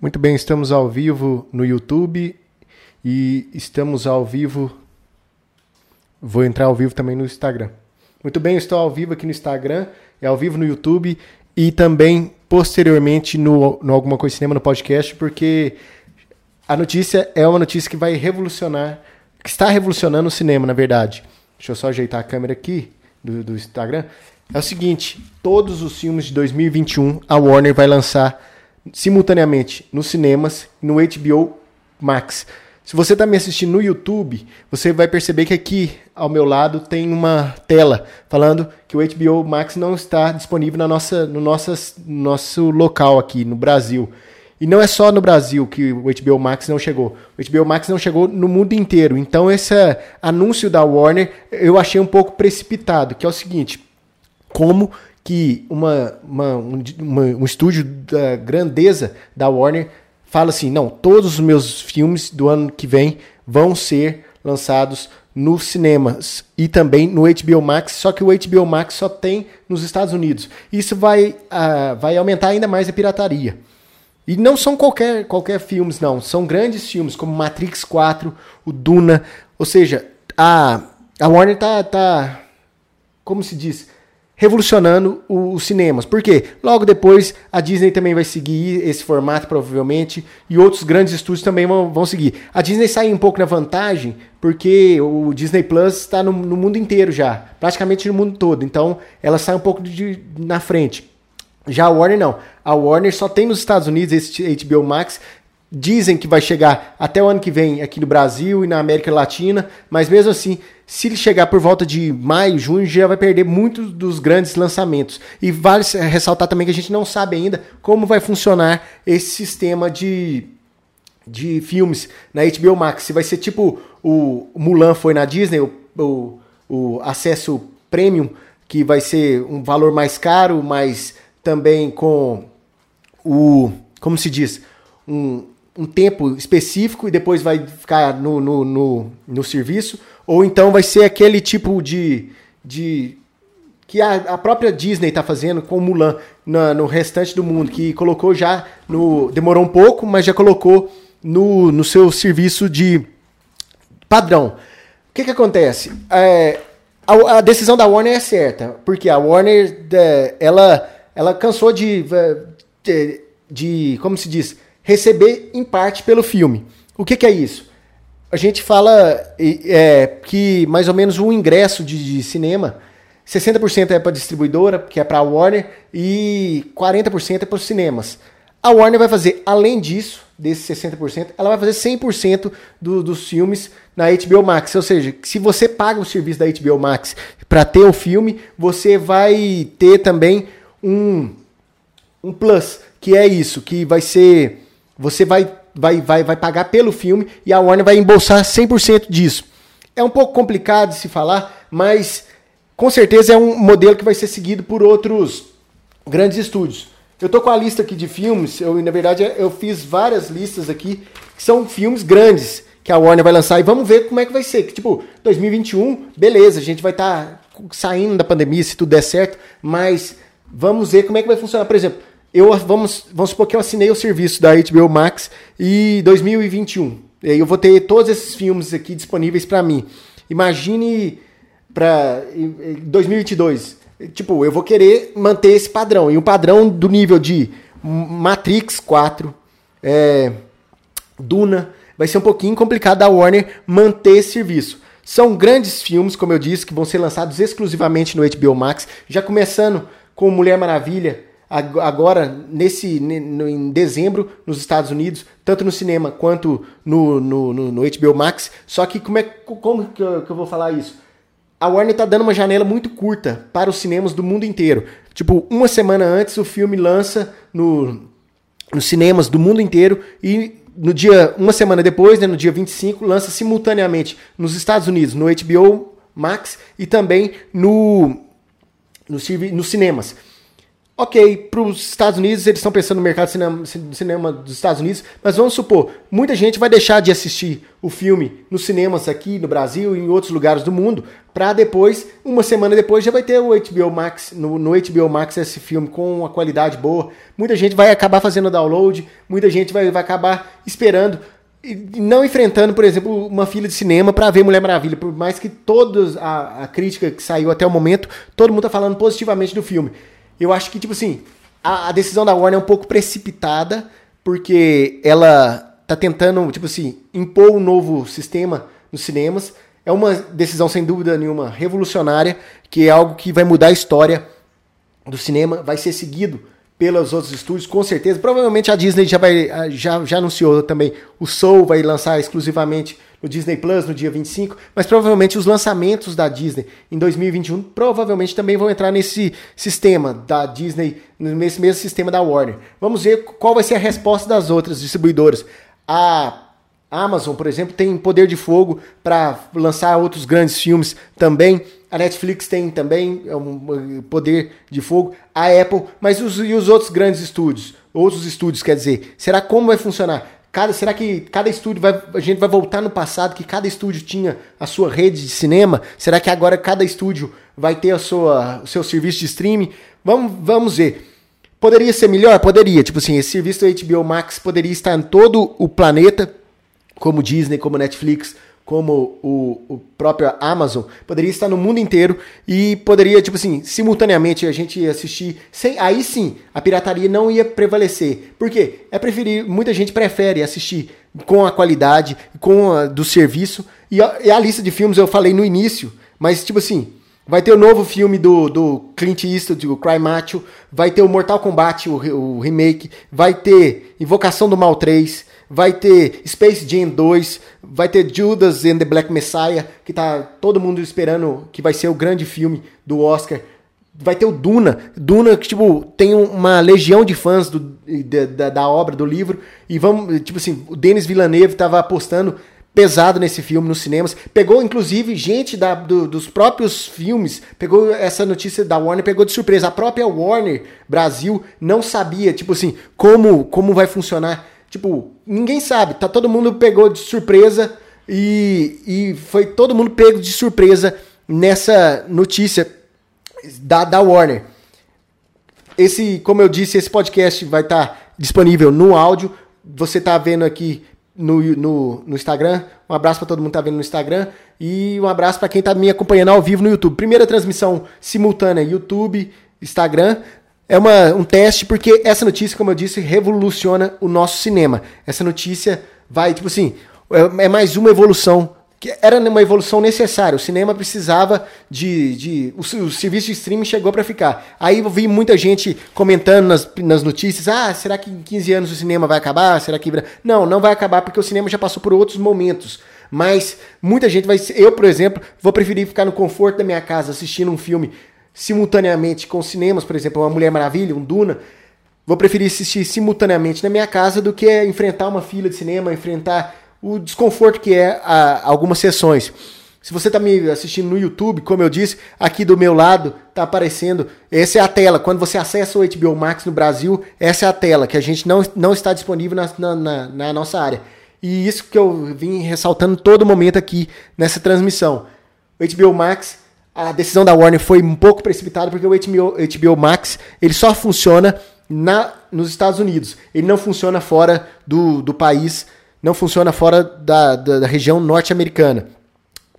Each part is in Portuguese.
Muito bem, estamos ao vivo no YouTube e estamos ao vivo. Vou entrar ao vivo também no Instagram. Muito bem, estou ao vivo aqui no Instagram, é ao vivo no YouTube e também posteriormente no, no Alguma Coisa Cinema no podcast, porque a notícia é uma notícia que vai revolucionar, que está revolucionando o cinema, na verdade. Deixa eu só ajeitar a câmera aqui do, do Instagram. É o seguinte: todos os filmes de 2021 a Warner vai lançar simultaneamente nos cinemas e no HBO Max. Se você está me assistindo no YouTube, você vai perceber que aqui ao meu lado tem uma tela falando que o HBO Max não está disponível na nossa, no nossas, nosso local aqui no Brasil. E não é só no Brasil que o HBO Max não chegou. O HBO Max não chegou no mundo inteiro. Então esse anúncio da Warner eu achei um pouco precipitado, que é o seguinte: como que uma, uma, uma, um estúdio da grandeza da Warner fala assim: não, todos os meus filmes do ano que vem vão ser lançados nos cinemas e também no HBO Max, só que o HBO Max só tem nos Estados Unidos. Isso vai, uh, vai aumentar ainda mais a pirataria. E não são qualquer, qualquer filmes, não. São grandes filmes, como Matrix 4, o Duna. Ou seja, a, a Warner tá, tá. Como se diz? Revolucionando os cinemas. Por quê? Logo depois a Disney também vai seguir esse formato, provavelmente, e outros grandes estúdios também vão, vão seguir. A Disney sai um pouco na vantagem, porque o Disney Plus está no, no, mundo inteiro já, praticamente no mundo todo. Então ela sai um pouco de, na frente. Já a Warner não. A Warner só tem nos Estados Unidos esse HBO Max. Dizem que vai chegar até o ano que vem aqui no Brasil e na América Latina, mas mesmo assim se ele chegar por volta de maio, junho, já vai perder muitos dos grandes lançamentos. E vale ressaltar também que a gente não sabe ainda como vai funcionar esse sistema de, de filmes na HBO Max. Se vai ser tipo o Mulan foi na Disney, o, o, o acesso premium, que vai ser um valor mais caro, mas também com o. Como se diz? Um, um tempo específico e depois vai ficar no, no, no, no serviço ou então vai ser aquele tipo de. de que a, a própria Disney está fazendo com Mulan na, no restante do mundo, que colocou já no. Demorou um pouco, mas já colocou no, no seu serviço de padrão. O que, que acontece? É, a, a, decisão da Warner é certa, porque a Warner é, ela, ela cansou de, de, de, como se diz, receber em parte pelo filme. O que, que é isso? a gente fala é, que mais ou menos o ingresso de, de cinema, 60% é para distribuidora, que é para a Warner, e 40% é para os cinemas. A Warner vai fazer, além disso, desses 60%, ela vai fazer 100% do, dos filmes na HBO Max. Ou seja, se você paga o serviço da HBO Max para ter o filme, você vai ter também um, um plus, que é isso, que vai ser. Você vai vai, vai, vai pagar pelo filme e a Warner vai embolsar 100% disso. É um pouco complicado de se falar, mas com certeza é um modelo que vai ser seguido por outros grandes estúdios. Eu tô com a lista aqui de filmes, eu na verdade eu fiz várias listas aqui que são filmes grandes que a Warner vai lançar e vamos ver como é que vai ser. Tipo, 2021, beleza, a gente vai estar tá saindo da pandemia se tudo der certo, mas vamos ver como é que vai funcionar. Por exemplo, eu vamos, vamos supor que eu assinei o serviço da HBO Max e 2021. E aí eu vou ter todos esses filmes aqui disponíveis para mim. Imagine para 2022. Tipo, eu vou querer manter esse padrão. E o padrão do nível de Matrix 4, é, Duna, vai ser um pouquinho complicado da Warner manter esse serviço. São grandes filmes, como eu disse, que vão ser lançados exclusivamente no HBO Max, já começando com Mulher Maravilha, agora nesse em dezembro nos Estados Unidos, tanto no cinema quanto no, no, no, no HBO Max. Só que como é como que eu, que eu vou falar isso? A Warner está dando uma janela muito curta para os cinemas do mundo inteiro. Tipo, uma semana antes o filme lança no, nos cinemas do mundo inteiro e no dia uma semana depois, né, no dia 25, lança simultaneamente nos Estados Unidos, no HBO Max e também no, no nos cinemas. Ok, para os Estados Unidos, eles estão pensando no mercado cinema, cinema, dos Estados Unidos, mas vamos supor, muita gente vai deixar de assistir o filme nos cinemas aqui no Brasil e em outros lugares do mundo, para depois, uma semana depois, já vai ter o HBO Max, no, no, HBO Max esse filme com uma qualidade boa. Muita gente vai acabar fazendo download, muita gente vai, vai acabar esperando e não enfrentando, por exemplo, uma fila de cinema para ver Mulher Maravilha, por mais que toda a, a crítica que saiu até o momento, todo mundo tá falando positivamente do filme. Eu acho que, tipo assim, a, a decisão da Warner é um pouco precipitada, porque ela tá tentando, tipo assim, impor um novo sistema nos cinemas. É uma decisão, sem dúvida nenhuma, revolucionária, que é algo que vai mudar a história do cinema, vai ser seguido pelos outros estúdios, com certeza. Provavelmente a Disney já, vai, já, já anunciou também. O Soul vai lançar exclusivamente no Disney Plus no dia 25, mas provavelmente os lançamentos da Disney em 2021 provavelmente também vão entrar nesse sistema da Disney, nesse mesmo sistema da Warner. Vamos ver qual vai ser a resposta das outras distribuidoras. A Amazon, por exemplo, tem poder de fogo para lançar outros grandes filmes também. A Netflix tem também é um poder de fogo, a Apple, mas os, e os outros grandes estúdios? Outros estúdios, quer dizer, será como vai funcionar? Cada, será que cada estúdio vai. A gente vai voltar no passado que cada estúdio tinha a sua rede de cinema? Será que agora cada estúdio vai ter a sua, o seu serviço de streaming? Vamos, vamos ver. Poderia ser melhor? Poderia. Tipo assim, esse serviço do HBO Max poderia estar em todo o planeta, como Disney, como Netflix, como o, o próprio Amazon, poderia estar no mundo inteiro e poderia, tipo assim, simultaneamente a gente assistir sem. Aí sim, a pirataria não ia prevalecer. Por quê? É preferir. Muita gente prefere assistir com a qualidade, com a, do serviço. E a, e a lista de filmes eu falei no início, mas tipo assim, Vai ter o novo filme do, do Clint Eastwood, o Cry Macho. Vai ter o Mortal Kombat, o, o remake. Vai ter Invocação do Mal 3 vai ter Space Jam 2, vai ter Judas and the Black Messiah, que tá todo mundo esperando que vai ser o grande filme do Oscar. Vai ter o Duna, Duna que tipo tem uma legião de fãs do, da, da obra do livro e vamos, tipo assim, o Denis Villeneuve tava apostando pesado nesse filme nos cinemas. Pegou, inclusive, gente da, do, dos próprios filmes. Pegou essa notícia da Warner, pegou de surpresa. A própria Warner Brasil não sabia, tipo assim, como, como vai funcionar Tipo, ninguém sabe. Tá todo mundo pegou de surpresa e, e foi todo mundo pego de surpresa nessa notícia da, da Warner. Esse, como eu disse, esse podcast vai estar tá disponível no áudio. Você tá vendo aqui no, no, no Instagram. Um abraço para todo mundo que tá vendo no Instagram. E um abraço para quem tá me acompanhando ao vivo no YouTube. Primeira transmissão simultânea YouTube, Instagram é uma, um teste, porque essa notícia, como eu disse, revoluciona o nosso cinema. Essa notícia vai, tipo assim, é, é mais uma evolução. que Era uma evolução necessária. O cinema precisava de. de o, o serviço de streaming chegou para ficar. Aí eu vi muita gente comentando nas, nas notícias: ah, será que em 15 anos o cinema vai acabar? Será que. Não, não vai acabar porque o cinema já passou por outros momentos. Mas muita gente vai. Eu, por exemplo, vou preferir ficar no conforto da minha casa assistindo um filme simultaneamente com cinemas, por exemplo, uma Mulher Maravilha, um Duna, vou preferir assistir simultaneamente na minha casa do que enfrentar uma fila de cinema, enfrentar o desconforto que é algumas sessões. Se você está me assistindo no YouTube, como eu disse, aqui do meu lado está aparecendo. Essa é a tela. Quando você acessa o HBO Max no Brasil, essa é a tela que a gente não, não está disponível na, na, na nossa área. E isso que eu vim ressaltando todo momento aqui nessa transmissão. O HBO Max a decisão da Warner foi um pouco precipitada porque o HBO, HBO Max ele só funciona na, nos Estados Unidos. Ele não funciona fora do, do país, não funciona fora da, da, da região norte-americana.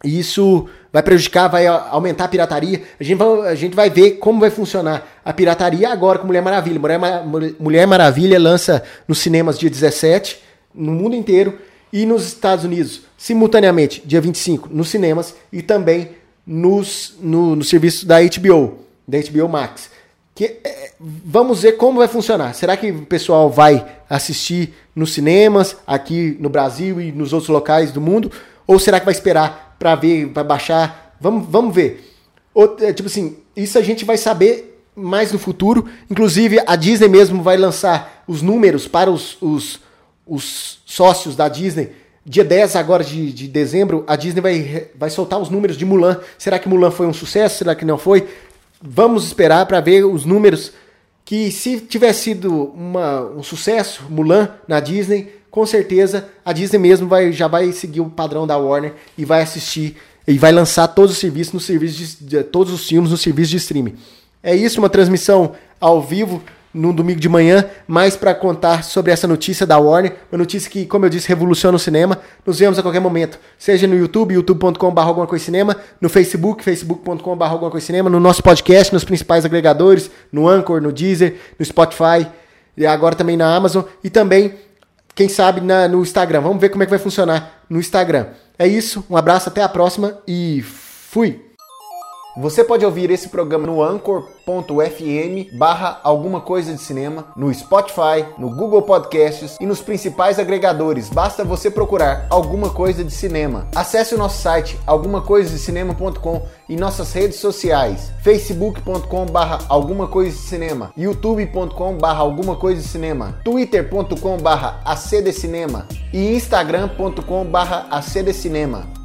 E isso vai prejudicar, vai aumentar a pirataria. A gente, vai, a gente vai ver como vai funcionar a pirataria agora com Mulher Maravilha. Mulher, Mulher Maravilha lança nos cinemas dia 17, no mundo inteiro, e nos Estados Unidos, simultaneamente, dia 25, nos cinemas, e também nos, no, no serviço da HBO, da HBO Max. Que, é, vamos ver como vai funcionar. Será que o pessoal vai assistir nos cinemas, aqui no Brasil e nos outros locais do mundo? Ou será que vai esperar para ver, para baixar? Vamos, vamos ver. É, tipo assim, isso a gente vai saber mais no futuro. Inclusive, a Disney mesmo vai lançar os números para os, os, os sócios da Disney Dia 10 agora de, de dezembro, a Disney vai, vai soltar os números de Mulan. Será que Mulan foi um sucesso? Será que não foi? Vamos esperar para ver os números que se tivesse sido uma, um sucesso, Mulan, na Disney, com certeza a Disney mesmo vai, já vai seguir o padrão da Warner e vai assistir e vai lançar todos os serviços no serviço de, todos os filmes no serviço de streaming. É isso, uma transmissão ao vivo no domingo de manhã, mais para contar sobre essa notícia da Warner, uma notícia que, como eu disse, revoluciona o cinema. Nos vemos a qualquer momento, seja no YouTube, youtube.com.br no Facebook, facebook.com.br no nosso podcast, nos principais agregadores, no Anchor, no Deezer, no Spotify, e agora também na Amazon, e também, quem sabe, na, no Instagram. Vamos ver como é que vai funcionar no Instagram. É isso, um abraço, até a próxima e fui! Você pode ouvir esse programa no anchor.fm barra alguma coisa de cinema, no Spotify, no Google Podcasts e nos principais agregadores. Basta você procurar alguma coisa de cinema. Acesse o nosso site algumacoisadecinema.com e nossas redes sociais facebook.com barra alguma coisa de cinema, youtube.com barra alguma coisa de cinema, twitter.com barra acdcinema e instagram.com barra acdcinema.